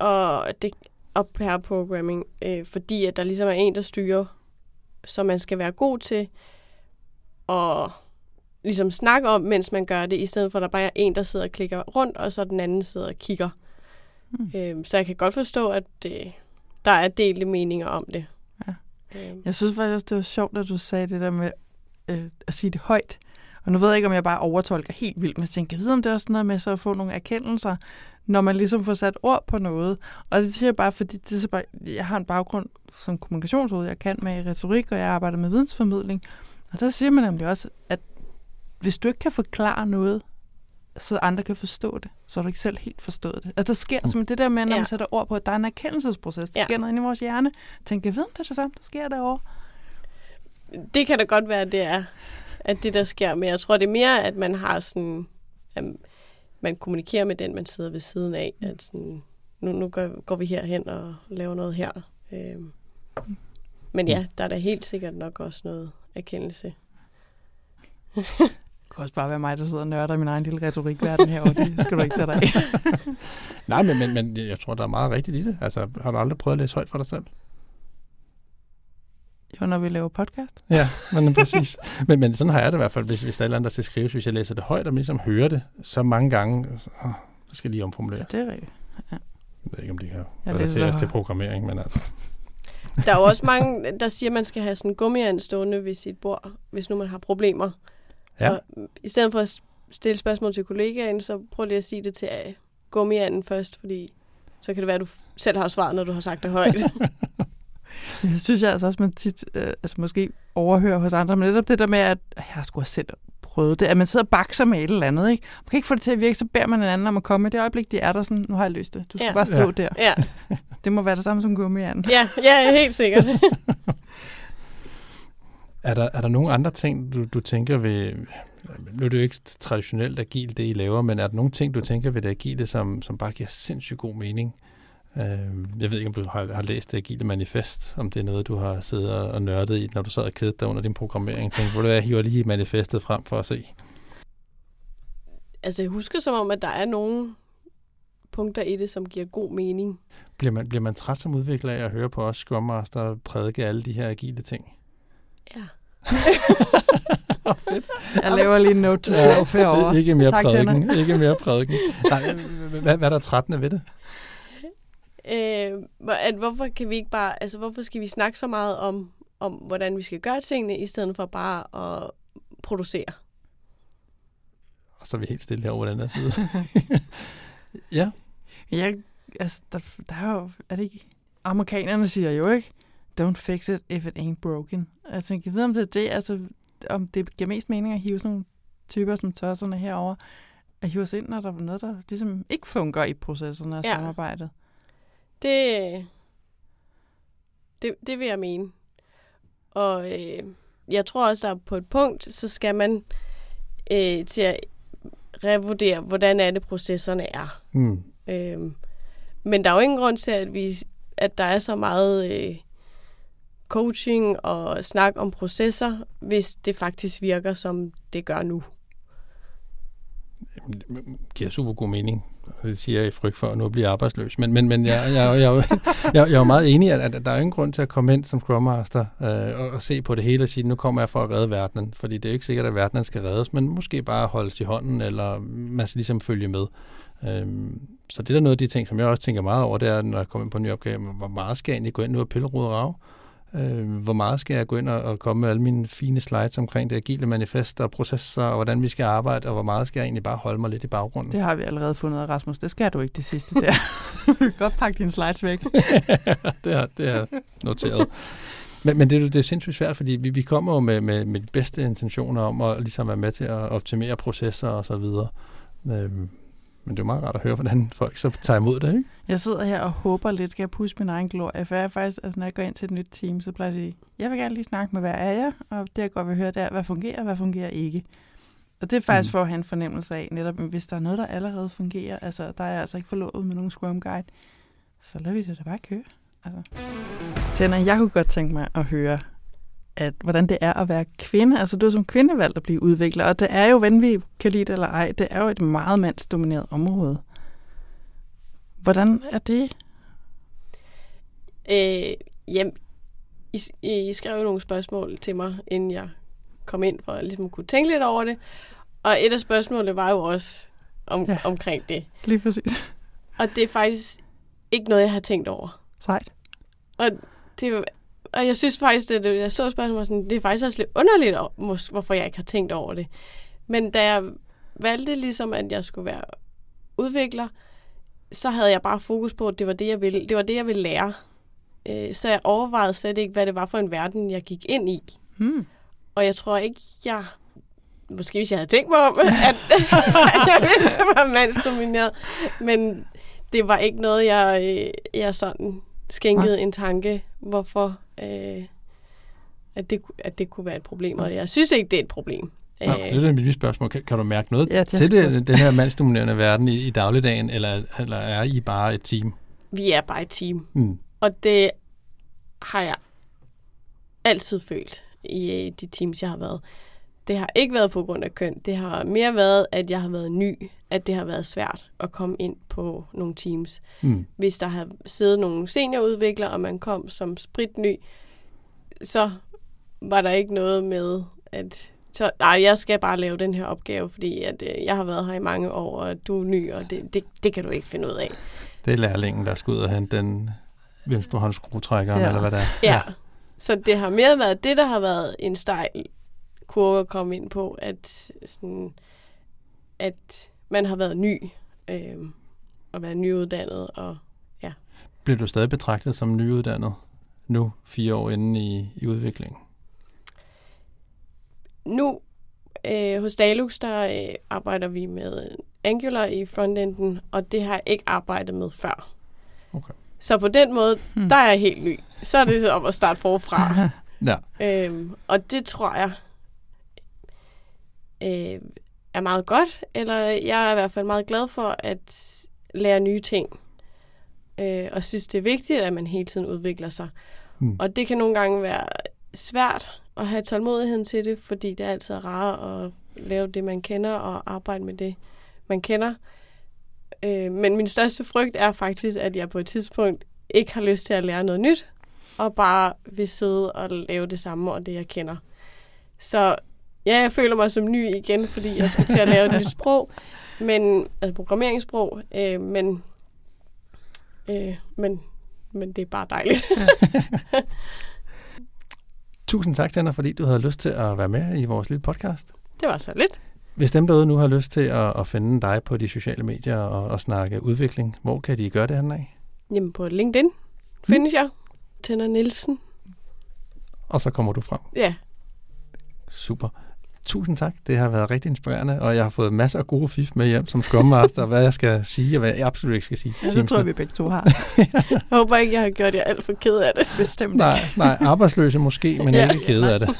at, det, at per programming, øh, fordi at der ligesom er en, der styrer, så man skal være god til at ligesom snakke om, mens man gør det, i stedet for at der bare er en, der sidder og klikker rundt, og så den anden sidder og kigger. Mm. Øh, så jeg kan godt forstå, at øh, der er delte meninger om det. Øhm. Jeg synes faktisk også, det var sjovt, at du sagde det der med øh, at sige det højt. Og nu ved jeg ikke, om jeg bare overtolker helt vildt, men jeg tænker, jeg ved, om det er også noget med så at få nogle erkendelser, når man ligesom får sat ord på noget. Og det siger jeg bare, fordi det er så bare, jeg har en baggrund som kommunikationsråd, jeg kan med i retorik, og jeg arbejder med vidensformidling. Og der siger man nemlig også, at hvis du ikke kan forklare noget, så andre kan forstå det, så har du ikke selv helt forstået det. Altså, der sker Mm. som det der med, når Ja. man sætter ord på, at der er en erkendelsesproces. Der Ja. sker noget inde i vores hjerne. Tænker, jeg ved, om det er det samme, der sker derovre. det kan da godt være, at det er at det, der sker. Men jeg tror, det er mere, at man har sådan... At man kommunikerer med den, man sidder ved siden af. At sådan, nu, nu går, går vi herhen og laver noget her. Øhm. Men ja, der er da helt sikkert nok også noget erkendelse. kunne også bare være mig, der sidder og nørder min egen lille retorikverden herovre. Det skal du ikke tage dig af. Nej, men, men, men jeg tror, der er meget rigtigt i det. Altså, har du aldrig prøvet at læse højt for dig selv? Jo, når vi laver podcast. Ja, men præcis. men, men sådan har jeg det i hvert fald, hvis, hvis der er et eller andet, der skal skrives. Hvis jeg læser det højt, og man ligesom hører det så mange gange, så, åh, så skal jeg lige omformulere. Ja, det er rigtigt. Jeg ved ikke, om det kan relateres til programmering, men altså. Der er jo også mange, der siger, at man skal have sådan en gummiand stående ved sit bord, hvis nu man har problemer. Ja. Så i stedet for at stille spørgsmål til kollegaen, så prøv lige at sige det til øh, gummianden først, fordi så kan det være, at du selv har svaret, når du har sagt det højt. Det synes jeg altså også, man tit øh, altså måske overhører hos andre, men netop det der med, at jeg har sgu også selv prøvet det, at man sidder og bakser med et eller andet, ikke? Man kan ikke få det til at virke, så beder man en anden om at komme i det øjeblik, de er der sådan, nu har jeg løst det. Du skal Ja. bare stå ja. der. ja, Det må være det samme som gummianden. ja, ja, helt sikkert. Er der, er der nogle andre ting, du, du tænker ved... Nu er det jo ikke traditionelt agil, det I laver, men er der nogle ting, du tænker ved det agile, som, som bare giver sindssygt god mening? Øh, jeg ved ikke, om du har, har læst det agile manifest, om det er noget, du har siddet og nørdet i, når du sad og kedede dig under din programmering. Tænkte, hvor du jeg hiver lige manifestet frem for at se. altså, jeg husker som om, at der er nogle punkter i det, som giver god mening. Bliver man, bliver man træt som udvikler af at høre på os Scrum Master prædike alle de her agile ting? Ja. Jeg laver lige en note to self herovre. Ikke mere Tak, prædiken. Ikke mere prædiken. Nej, hvad, hvad er der trættende ved det? Øh, at hvorfor kan vi ikke bare, altså hvorfor skal vi snakke så meget om, om hvordan vi skal gøre tingene, i stedet for bare at producere? Og så er vi helt stille her over den her side. ja. Jeg, altså, der, der er jo, er det ikke, amerikanerne siger jo ikke, don't fix it if it ain't broken. Jeg tænker, jeg ved om det er det, altså, om det giver mest mening at hive sådan nogle typer som tosserne herover at hive os ind, når der er noget, der ligesom ikke fungerer i processerne og Ja. samarbejdet. Det, det, det vil jeg mene. Og øh, jeg tror også, der på et punkt, så skal man øh, til at revurdere, hvordan er det, processerne er. Mm. Øhm, men der er jo ingen grund til, at, vi, at der er så meget øh, coaching og snak om processer, hvis det faktisk virker, som det gør nu. Det giver super god mening. Det siger jeg i frygt for at nu blive arbejdsløs. Men, men, men jeg, jeg, jeg, jeg, jeg, jeg er meget enig i, at, at der er ingen grund til at komme ind som Scrum Master øh, og, og se på det hele og sige, nu kommer jeg for at redde verdenen. Fordi det er jo ikke sikkert, at verdenen skal reddes, men måske bare holdes i hånden, eller man skal ligesom følge med. Øh, så det er da noget af de ting, som jeg også tænker meget over, det er, når jeg kommer ind på en ny opgave, hvor meget skal jeg egentlig gå ind nu og pille rod og rave? Øh, hvor meget skal jeg gå ind og, og komme med alle mine fine slides omkring det agile manifest og processer, og hvordan vi skal arbejde, og hvor meget skal jeg egentlig bare holde mig lidt i baggrunden? Det har vi allerede fundet af, Rasmus. Det skal du ikke det sidste der. du kan godt pakke dine slides væk. det, er, det er noteret. Men, men det, det er sindssygt svært, fordi vi, vi kommer jo med, med, med de bedste intentioner om at ligesom være med til at optimere processer og så videre. Øhm, men det er jo meget rart at høre, hvordan folk så tager imod det, ikke? Jeg sidder her og håber lidt, skal jeg pusse min egen glorie, for jeg er faktisk, altså når jeg går ind til et nyt team, så plejer jeg at sige, jeg vil gerne lige snakke med, hvad er jeg, og det jeg godt vil høre, det er, hvad fungerer, hvad fungerer ikke. Og det er faktisk Mm. for at have en fornemmelse af, netop hvis der er noget, der allerede fungerer, altså der er jeg altså ikke forlovet med nogen Scrum Guide, så lader vi det da bare køre. Altså. Tænder, jeg kunne godt tænke mig at høre, at, hvordan det er at være kvinde. Altså du er som kvinde valgt at blive udvikler, og det er jo, hvad vi kan lide det eller ej, det er jo et meget mandsdomineret område. Hvordan er det? Øh, jamen, I, I skrev nogle spørgsmål til mig, inden jeg kom ind, for at ligesom kunne tænke lidt over det. Og et af spørgsmålene var jo også om, ja. Omkring det. Lige præcis. Og det er faktisk ikke noget, jeg har tænkt over. Sejt. Og, det, og jeg synes faktisk, at jeg så spørgsmålet, sådan, det er faktisk også lidt underligt, hvorfor jeg ikke har tænkt over det. Men da jeg valgte ligesom, at jeg skulle være udvikler, så havde jeg bare fokus på, at det var det, jeg ville, det var det, jeg ville lære. Øh, Så jeg overvejede slet ikke, hvad det var for en verden, jeg gik ind i. Hmm. Og jeg tror ikke, jeg... Måske hvis jeg havde tænkt mig om, at, at jeg det var mandsdomineret. Men det var ikke noget, jeg, øh, jeg sådan skænkede en tanke, hvorfor øh, at, det, at det kunne være et problem. Og jeg synes ikke, det er et problem. Nå, det er mit spørgsmål. Kan, kan du mærke noget Ja, det til det, den her mandsdominerende verden i, i dagligdagen, eller, eller er I bare et team? Vi er bare et team. Hmm. Og det har jeg altid følt i øh, de teams, jeg har været. det har ikke været på grund af køn. Det har mere været, at jeg har været ny. At det har været svært at komme ind på nogle teams. Mm. Hvis der har siddet nogle seniorudviklere, og man kom som spritny, så var der ikke noget med, at så, nej, jeg skal bare lave den her opgave, fordi at, øh, jeg har været her i mange år, og du er ny, og det, det, det kan du ikke finde ud af. Det er lærlingen, der skal ud og hente den venstre håndskruetrækker, ja. eller hvad det er. Ja. ja. Så det har mere været det, der har været en stejl kurve at komme ind på, at, sådan, at man har været ny, øh, og været nyuddannet, og ja. Bliver du stadig betragtet som nyuddannet nu, fire år inde i, i udviklingen? Nu øh, hos Dalux, der øh, arbejder vi med Angular i frontenden, og det har jeg ikke arbejdet med før. Okay. Så på den måde, hmm. der er jeg helt ny. Så er det så om at starte forfra. ja. øhm, og det tror jeg øh, er meget godt, eller jeg er i hvert fald meget glad for at lære nye ting. Øh, og synes, det er vigtigt, at man hele tiden udvikler sig. Hmm. Og det kan nogle gange være svært at have tålmodigheden til det, fordi det er altid rart at lave det, man kender, og arbejde med det, man kender. Øh, men min største frygt er faktisk, at jeg på et tidspunkt ikke har lyst til at lære noget nyt, og bare vil sidde og lave det samme og det, jeg kender. Så ja, jeg føler mig som ny igen, fordi jeg skal til at lave et nyt sprog, men, altså programmeringssprog, øh, men, øh, men, men det er bare dejligt. Tusind tak, Tanner, fordi du havde lyst til at være med i vores lille podcast. Det var så lidt. Hvis dem derude nu har lyst til at, at finde dig på de sociale medier og, og snakke udvikling, hvor kan de gøre det hen af? Jamen på LinkedIn findes mm. jeg. Tænder Nielsen. Og så kommer du frem? Ja. Super. Tusind tak. Det har været rigtig inspirerende, og jeg har fået masser af gode fif med hjem som Scrum Master, hvad jeg skal sige, og hvad jeg absolut ikke skal sige. Ja, det tror jeg, vi begge to har. jeg håber ikke, jeg har gjort jer alt for ked af det. Bestemt nej, ikke. Nej, arbejdsløse måske, men ja, ikke ked af det.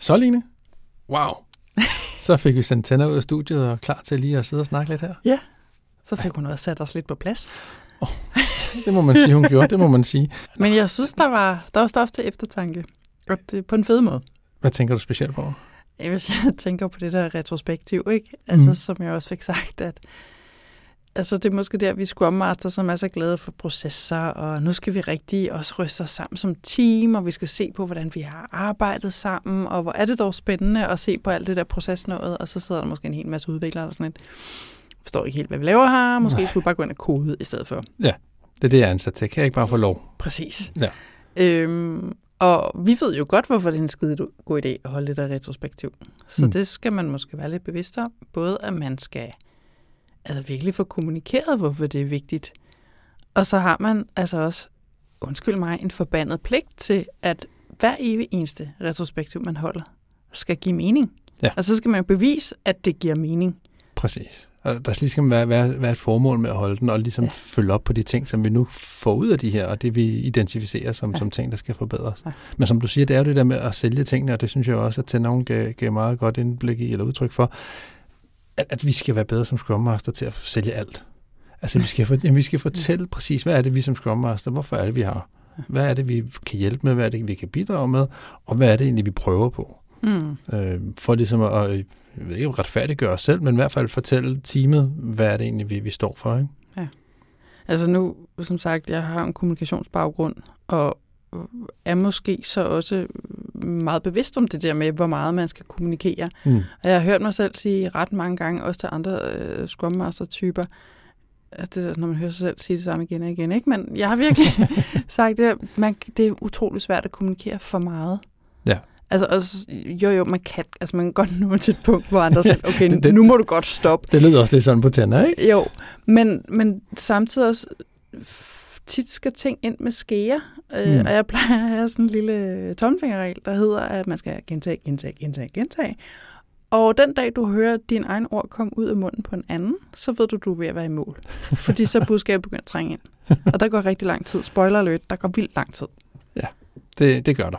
Så, Line. Wow. Så fik vi sendt tænder ud af studiet og klar til lige at sidde og snakke lidt her. Ja, så fik hun også sat os lidt på plads. Oh, det må man sige, hun gjorde. Det må man sige. Men jeg synes, der var, der var stof til eftertanke. Og det, på en fed måde. Hvad tænker du specielt på? Hvis jeg tænker på det der retrospektiv, ikke? Altså, mm. som jeg også fik sagt, at altså, det er måske der, vi Scrum Master, som er så glade for processer, og nu skal vi rigtig også ryste os sammen som team, og vi skal se på, hvordan vi har arbejdet sammen, og hvor er det dog spændende at se på alt det der procesnået, og så sidder der måske en hel masse udviklere, og sådan et, forstår ikke helt, hvad vi laver her, måske Nej. skulle vi bare gå ind og kode i stedet for. Ja, det er det, jeg er ansat til. Kan jeg ikke bare få lov? Præcis. Ja. Øhm, og vi ved jo godt, hvorfor det er en skide god idé at holde det der retrospektiv. Så mm. det skal man måske være lidt bevidst om. Både at man skal altså virkelig få kommunikeret, hvorfor det er vigtigt. Og så har man altså også, undskyld mig, en forbandet pligt til, at hver evig eneste retrospektiv, man holder, skal give mening. Ja. Og så skal man bevise, at det giver mening. Præcis. Og der skal ligesom være, være, være et formål med at holde den, og ligesom ja. følge op på de ting, som vi nu får ud af de her, og det vi identificerer som, ja. som ting, der skal forbedres. Ja. Men som du siger, det er jo det der med at sælge tingene, og det synes jeg også, at til nogen gav, gav meget godt indblik i, eller udtryk for, at, at vi skal være bedre som Scrum Master til at sælge alt. Altså, vi skal, for, jamen, vi skal fortælle præcis, hvad er det, vi som Scrum Master, hvorfor er det, vi har? Hvad er det, vi kan hjælpe med? Hvad er det, vi kan bidrage med? Og hvad er det egentlig, vi prøver på? Mm. Øh, for ligesom at, at jeg ved ikke retfærdiggøre os selv, men i hvert fald fortælle teamet, hvad er det egentlig, vi, vi står for. Ikke? Ja. Altså nu, som sagt, jeg har en kommunikationsbaggrund, og er måske så også meget bevidst om det der med, hvor meget man skal kommunikere. Mm. Og jeg har hørt mig selv sige ret mange gange, også til andre uh, Scrum Master-typer, at det, når man hører sig selv sige det samme igen og igen. Ikke? Men jeg har virkelig sagt det, man, det er utrolig svært at kommunikere for meget. Ja. Altså, altså, jo jo, man kan, altså, man kan godt nå til et punkt, hvor andre siger, okay, det, nu må du godt stoppe. Det lyder også lidt sådan på tænder, ikke? Jo, men, men samtidig også, tit skal ting ind med skære, øh, mm. og jeg plejer at have sådan en lille tomfingerregel, der hedder, at man skal gentage, gentage, gentage, gentage. Og den dag, du hører din egen ord komme ud af munden på en anden, så ved du, du er ved at være i mål. Fordi så budskabet begynder at trænge ind. Og der går rigtig lang tid. Spoiler alert, der går vildt lang tid. Ja, det, det gør der.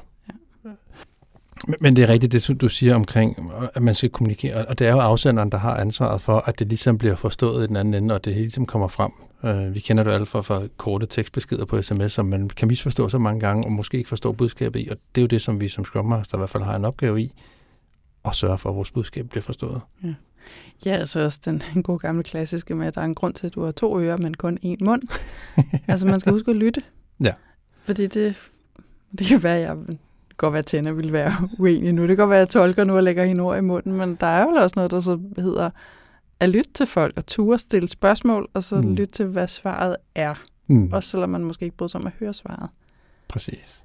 Men, det er rigtigt, det du siger omkring, at man skal kommunikere, og det er jo afsenderen, der har ansvaret for, at det ligesom bliver forstået i den anden ende, og det ligesom kommer frem Øh, vi kender det jo alle fra, fra korte tekstbeskeder på sms, som man kan misforstå så mange gange, og måske ikke forstå budskabet i, og det er jo det, som vi som Scrum Master i hvert fald har en opgave i, at sørge for, at vores budskab bliver forstået. Ja. Ja, altså også den en god gamle klassiske med, at der er en grund til, at du har to ører, men kun én mund. altså man skal huske at lytte. Ja. Fordi det, det kan være, at jeg godt være, at Tænder ville være uenig nu. Det kan godt være, at jeg tolker nu og lægger hende ord i munden, men der er jo også noget, der så hedder at lytte til folk og ture stille spørgsmål, og så mm. lytte til, hvad svaret er. Mm. Også selvom man måske ikke bryder sig om at høre svaret. Præcis.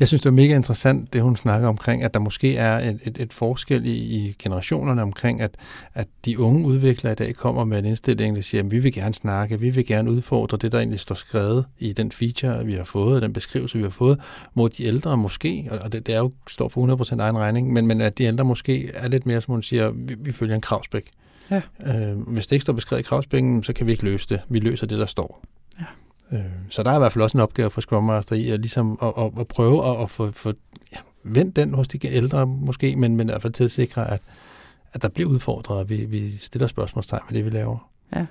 Jeg synes, det er mega interessant, det hun snakker omkring, at der måske er et, et, et forskel i, i generationerne omkring, at, at de unge udviklere i dag kommer med en indstilling, der siger, at vi vil gerne snakke, vi vil gerne udfordre det, der egentlig står skrevet i den feature, vi har fået, den beskrivelse, vi har fået, hvor de ældre måske, og det, det er jo står for 100% egen regning, men, men at de ældre måske er lidt mere, som hun siger, vi, vi følger en kravspæk. Ja. Øh, hvis det ikke står beskrevet i kravspængen, så kan vi ikke løse det. Vi løser det, der står. Øh, så der er i hvert fald også en opgave for Scrum Master i at, ligesom at, at, at prøve at, at få, få ja, vendt den hos de ældre måske, men, men i hvert fald til at sikre, at, at der bliver udfordret, og vi, vi stiller spørgsmålstegn med det, vi laver. Ja.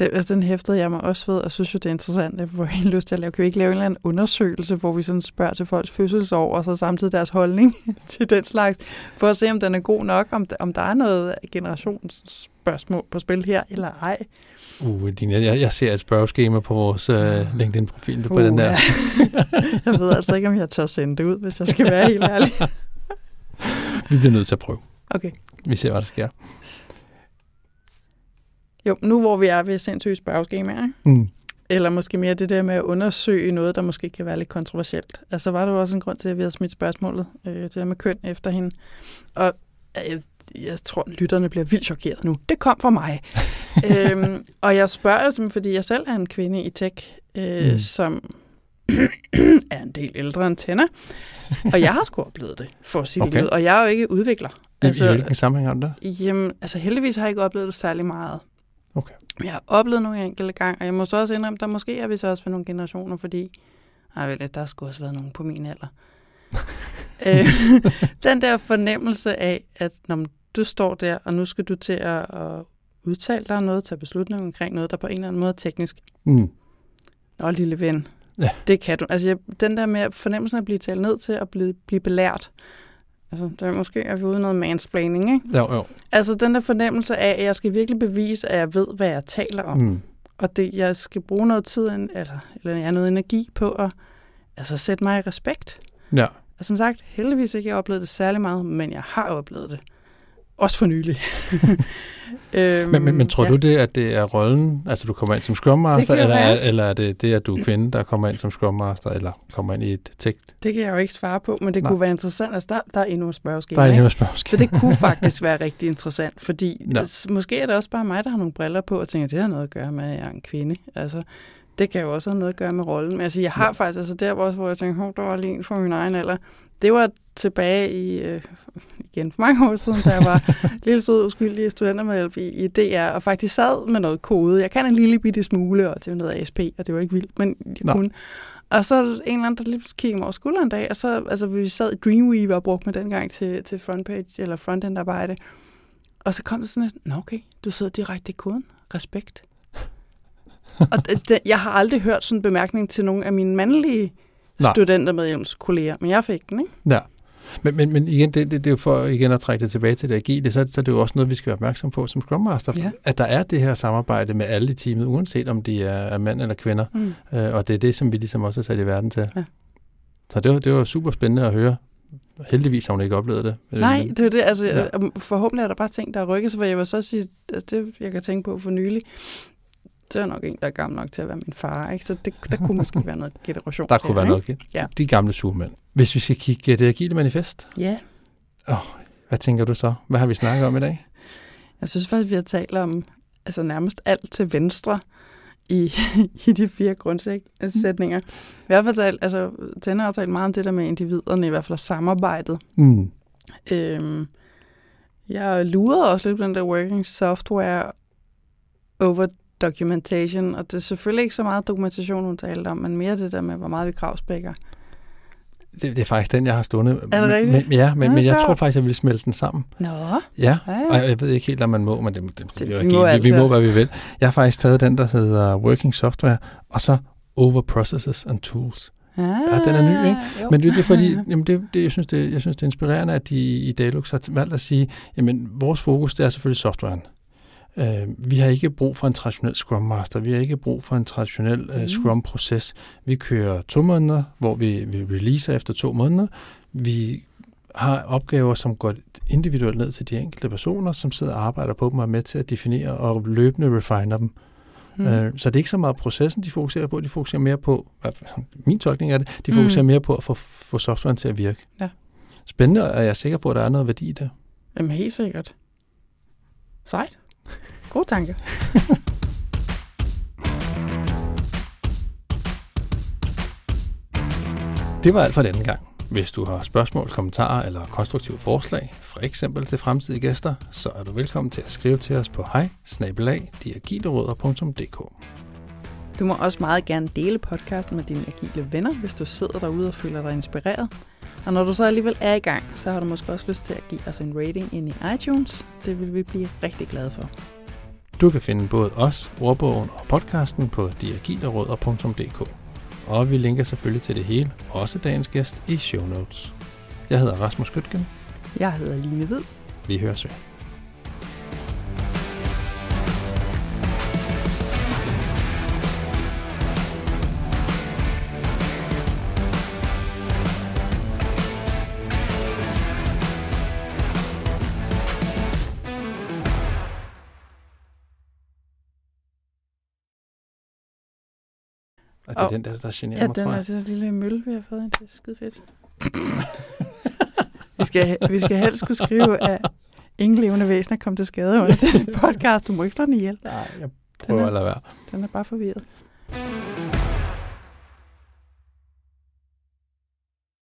Det, altså, den hæftede jeg mig også ved, og synes jo, det er interessant. Jeg får helt lyst til at lave. Kan vi ikke lave en eller anden undersøgelse, hvor vi sådan spørger til folks fødselsår, og så samtidig deres holdning til den slags, for at se, om den er god nok, om, om der er noget generationsspørgsmål på spil her, eller ej. Uh, din, jeg, jeg ser et spørgeskema på vores uh, LinkedIn-profil på uh, den der. Ja. jeg ved altså ikke, om jeg tør sende det ud, hvis jeg skal være helt ærlig. vi bliver nødt til at prøve. Okay. Vi ser, hvad der sker. Jo, nu hvor vi er ved sindssyge spørgeskemaer, mm. eller måske mere det der med at undersøge noget, der måske kan være lidt kontroversielt. Altså var der jo også en grund til, at vi havde smidt spørgsmålet, øh, det der med køn efter hende. Og øh, jeg tror, lytterne bliver vildt chokeret nu. Det kom fra mig. øhm, og jeg spørger jo, fordi jeg selv er en kvinde i tech, øh, mm. som er en del ældre end Tænder. Og jeg har sgu oplevet det, for at sige okay. det Og jeg er jo ikke udvikler. Altså, I hvilken sammenhæng har du det? Jamen, altså heldigvis har jeg ikke oplevet det særlig meget. Okay. Jeg har oplevet nogle enkelte gange, og jeg må så også indrømme, der måske er vi så også for nogle generationer, fordi ej, vel, der skulle også være nogen på min alder. øh, den der fornemmelse af, at når du står der, og nu skal du til at, at udtale dig noget, tage beslutninger omkring noget, der på en eller anden måde er teknisk. Mm. Nå, lille ven, ja. det kan du. Altså, jeg, den der med fornemmelsen at blive talt ned til at blive, blive belært, Altså, der er måske er vi ude noget mansplaining, ikke? Jo, jo. Altså, den der fornemmelse af, at jeg skal virkelig bevise, at jeg ved, hvad jeg taler om. Mm. Og det, jeg skal bruge noget tid, altså, eller jeg har noget energi på at altså, sætte mig i respekt. Ja. Og som sagt, heldigvis ikke jeg oplevet det særlig meget, men jeg har oplevet det. Også for nylig. øhm, men, men, men tror ja. du det, at det er rollen, altså du kommer ind som Scrum Master, eller, er, eller er det det, at du er kvinde, der kommer ind som Scrum Master, eller kommer ind i et tech? Det kan jeg jo ikke svare på, men det Nej. kunne være interessant. Altså, der, der er endnu et spørgeskema. Der er endnu et spørgeskema. Så det kunne faktisk være rigtig interessant, fordi ja. måske er det også bare mig, der har nogle briller på, og tænker, at det har noget at gøre med, at jeg er en kvinde. Altså, det kan jo også have noget at gøre med rollen. Men altså, jeg har ja. faktisk, altså der hvor, hvor jeg tænkte, der var lige en fra min egen alder, det var tilbage i, øh, igen for mange år siden, da jeg var lille sød uskyldig studentermedhjælp i, i DR, og faktisk sad med noget kode. Jeg kan en lille bitte smule, og det var noget ASP, og det var ikke vildt, men jeg Nå. kunne. Og så en eller anden, der lige kiggede mig over skulderen en dag, og så, altså, vi sad i Dreamweaver og brugte med dengang til, til frontpage, eller frontend arbejde. Og så kom det sådan et, nå okay, du sidder direkte i koden. Respekt. og det, jeg har aldrig hørt sådan en bemærkning til nogle af mine mandlige Nej. studentermedhjælpskolleger, men jeg fik den, ikke? Ja. Men, men, men igen, det, det, det er jo for igen at trække det tilbage til det agile, så, så det er jo også noget, vi skal være opmærksom på som Scrum Master, ja. at der er det her samarbejde med alle i teamet, uanset om de er, er mænd eller kvinder. Mm. Øh, og det er det, som vi ligesom også er sat i verden til. Ja. Så det var, det var super spændende at høre. Heldigvis har hun ikke oplevet det. Nej, det er det. Altså, ja. Forhåbentlig er der bare ting, der rykker sig, for jeg vil så sige, at det jeg kan tænke på for nylig, det er nok en, der er gammel nok til at være min far. Ikke? Så det, der kunne måske være noget generation. Der kunne være noget. Ja. De gamle surmænd. Hvis vi skal kigge det agile manifest. Ja. Oh, hvad tænker du så? Hvad har vi snakket om i dag? Jeg synes faktisk, vi har talt om altså nærmest alt til venstre i, i de fire grundsætninger. Har i hvert fald talt, altså, Tænder har talt meget om det der med individerne, i hvert fald samarbejdet. Mm. Øhm, jeg lurede også lidt på den der working software over documentation, og det er selvfølgelig ikke så meget dokumentation, hun talte om, men mere det der med, hvor meget vi kravspækker. Det, det er faktisk den, jeg har stående. Er det rigtigt? Men, ja, men, Nå, men jeg sjovt. tror faktisk, jeg vil smelte den sammen. Nå, Ja, og jeg ved ikke helt, om man må, men det, det, det, Det- vi må vi, må, hvad vi vil. Jeg har faktisk taget den, der hedder Working Software, og så Over Processes and Tools. ja, Ja, den er ny, ikke? Jo. Men det er fordi, jamen det, det, jeg, synes, det, jeg synes, det er inspirerende, at de i Dalux har valgt at sige, jamen vores fokus, det er selvfølgelig softwaren. Uh, vi har ikke brug for en traditionel Scrum Master, vi har ikke brug for en traditionel uh, Mm. Scrum-proces. Vi kører to måneder, hvor vi, vi releaser efter to måneder. Vi har opgaver, som går individuelt ned til de enkelte personer, som sidder og arbejder på dem og er med til at definere og løbende refiner dem. Mm. Mm. Øh, så det er ikke så meget processen, de fokuserer på, de fokuserer mere på, min tolkning er det, de Mm. fokuserer mere på at få, få softwaren til at virke. Ja. Spændende, og jeg er sikker på, at der er noget værdi i det. Jamen helt sikkert. Sejt. God tanke. Det var alt for denne gang. Hvis du har spørgsmål, kommentarer eller konstruktive forslag, for eksempel til fremtidige gæster, så er du velkommen til at skrive til os på hej Du må også meget gerne dele podcasten med dine agile venner, hvis du sidder derude og føler dig inspireret. Og når du så alligevel er i gang, så har du måske også lyst til at give os en rating ind i iTunes. Det vil vi blive rigtig glade for. Du kan finde både os, ordbogen og podcasten på diagilerødder.dk. Og vi linker selvfølgelig til det hele, også dagens gæst, i show notes. Jeg hedder Rasmus Gøtgen. Jeg hedder Line Hvid. Vi høres ved. Og det er Og- den der, der generer Ja, mig, den tror er jeg. det lille mølle, vi har fået. Det er skide fedt. vi, skal, vi skal helst kunne skrive, at ingen levende væsener kom til skade under den podcast. Du må ikke slå den ihjel. Nej, jeg Den prøver er, at lade være. den er bare forvirret.